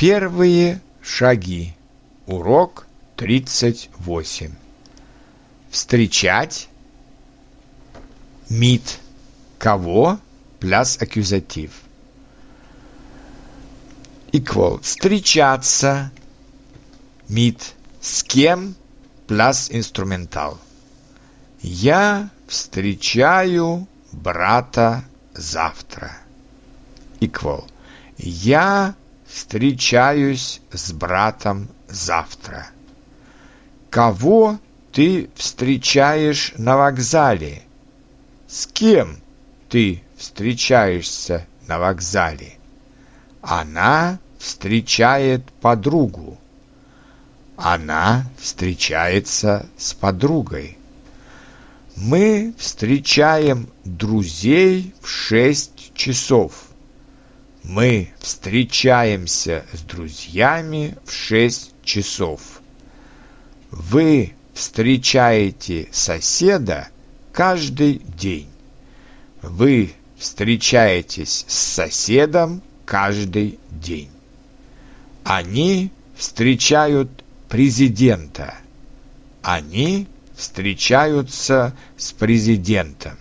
Первые шаги. Урок 38. Встречать. Meet. Кого? Плюс аккузатив. Equal. Встречаться. Meet. С кем? Плюс инструментал. Я встречаю брата завтра. Equal. Я встречаюсь с братом завтра. Кого ты встречаешь на вокзале? С кем ты встречаешься на вокзале? Она встречает подругу. Она встречается с подругой. Мы встречаем друзей в шесть часов. Мы встречаемся с друзьями в шесть часов. Вы встречаете соседа каждый день. Вы встречаетесь с соседом каждый день. Они встречают президента. Они встречаются с президентом.